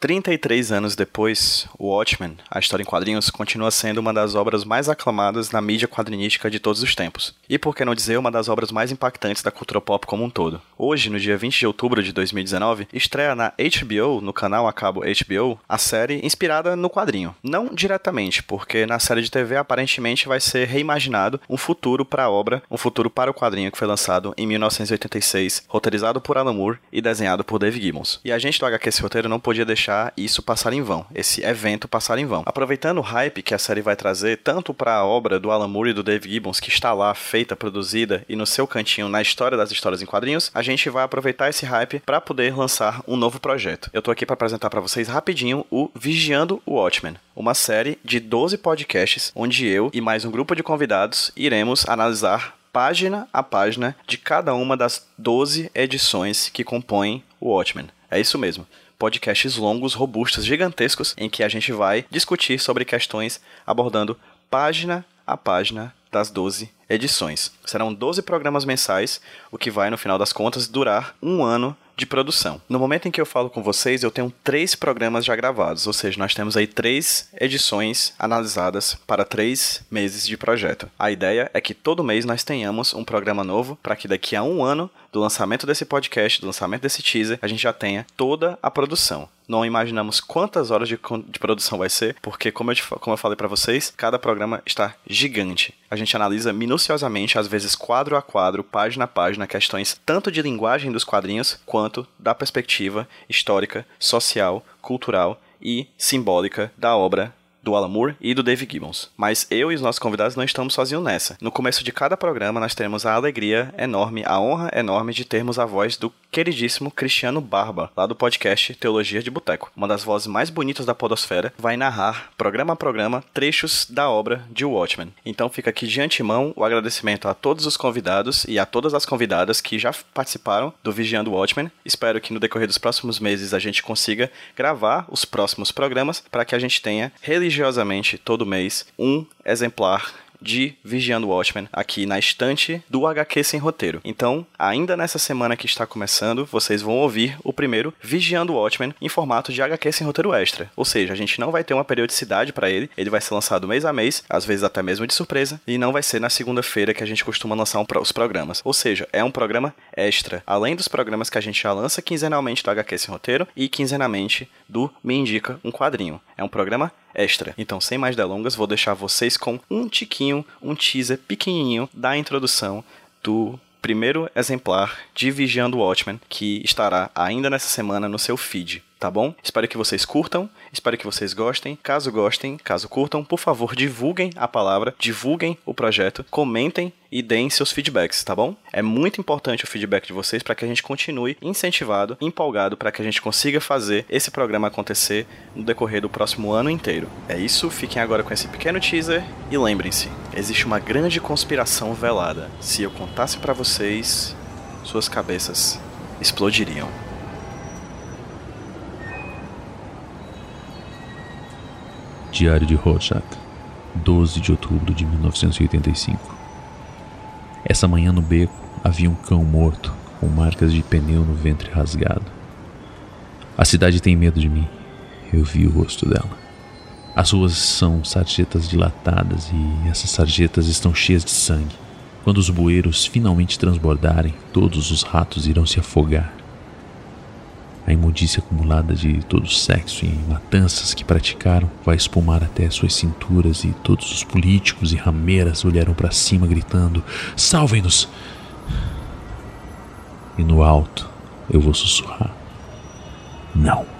33 anos depois, Watchmen, a história em quadrinhos, continua sendo uma das obras mais aclamadas na mídia quadrinística de todos os tempos. E por que não dizer uma das obras mais impactantes da cultura pop como um todo. Hoje, no dia 20 de outubro de 2019, estreia na HBO, no canal a cabo HBO, a série inspirada no quadrinho. Não diretamente, porque na série de TV aparentemente vai ser reimaginado um futuro para a obra, um futuro para o quadrinho que foi lançado em 1986, roteirizado por Alan Moore e desenhado por Dave Gibbons. E a gente do HQ esse roteiro não podia deixar deixar isso passar em vão, esse evento passar em vão. Aproveitando o hype que a série vai trazer, tanto para a obra do Alan Moore e do Dave Gibbons, que está lá feita, produzida e no seu cantinho na história das histórias em quadrinhos, a gente vai aproveitar esse hype para poder lançar um novo projeto. Eu tô aqui para apresentar para vocês rapidinho o Vigiando o Watchmen, uma série de 12 podcasts onde eu e mais um grupo de convidados iremos analisar página a página de cada uma das 12 edições que compõem o Watchmen. É isso mesmo podcasts longos, robustos, gigantescos, em que a gente vai discutir sobre questões abordando página a página das 12 edições. Serão 12 programas mensais, o que vai, no final das contas, durar um ano de produção. No momento em que eu falo com vocês, eu tenho três programas já gravados, ou seja, nós temos aí três edições analisadas para três meses de projeto. A ideia é que todo mês nós tenhamos um programa novo para que daqui a um ano do lançamento desse podcast, do lançamento desse teaser, a gente já tenha toda a produção não imaginamos quantas horas de, de produção vai ser, porque, como eu, como eu falei para vocês, cada programa está gigante. A gente analisa minuciosamente, às vezes quadro a quadro, página a página, questões tanto de linguagem dos quadrinhos quanto da perspectiva histórica, social, cultural e simbólica da obra do Alan Moore e do Dave Gibbons. Mas eu e os nossos convidados não estamos sozinhos nessa. No começo de cada programa, nós teremos a alegria enorme, a honra enorme de termos a voz do queridíssimo Cristiano Barba, lá do podcast Teologia de Boteco. Uma das vozes mais bonitas da podosfera, vai narrar, programa a programa, trechos da obra de Watchmen. Então fica aqui de antemão o agradecimento a todos os convidados e a todas as convidadas que já participaram do Vigiando Watchmen. Espero que no decorrer dos próximos meses a gente consiga gravar os próximos programas para que a gente tenha religiosamente todo mês um exemplar de Vigiando Watchmen aqui na estante do HQ Sem Roteiro. Então, ainda nessa semana que está começando, vocês vão ouvir o primeiro Vigiando Watchmen em formato de HQ Sem Roteiro Extra. Ou seja, a gente não vai ter uma periodicidade para ele, ele vai ser lançado mês a mês, às vezes até mesmo de surpresa, e não vai ser na segunda-feira que a gente costuma lançar um, os programas. Ou seja, é um programa extra, além dos programas que a gente já lança quinzenalmente do HQ Sem Roteiro e quinzenalmente do Me Indica um Quadrinho. É um programa extra. Então, sem mais delongas, vou deixar vocês com um tiquinho, um teaser pequenininho da introdução do primeiro exemplar de Vigiando Watchmen, que estará ainda nessa semana no seu feed tá bom? Espero que vocês curtam, espero que vocês gostem. Caso gostem, caso curtam, por favor, divulguem a palavra, divulguem o projeto, comentem e deem seus feedbacks, tá bom? É muito importante o feedback de vocês para que a gente continue incentivado, empolgado para que a gente consiga fazer esse programa acontecer no decorrer do próximo ano inteiro. É isso, fiquem agora com esse pequeno teaser e lembrem-se, existe uma grande conspiração velada. Se eu contasse para vocês, suas cabeças explodiriam. Diário de Rorschach, 12 de outubro de 1985. Essa manhã no beco havia um cão morto, com marcas de pneu no ventre rasgado. A cidade tem medo de mim. Eu vi o rosto dela. As ruas são sarjetas dilatadas e essas sarjetas estão cheias de sangue. Quando os bueiros finalmente transbordarem, todos os ratos irão se afogar a imundícia acumulada de todo o sexo e matanças que praticaram vai espumar até suas cinturas e todos os políticos e rameiras olharão para cima gritando: Salvem-nos! E no alto eu vou sussurrar: Não.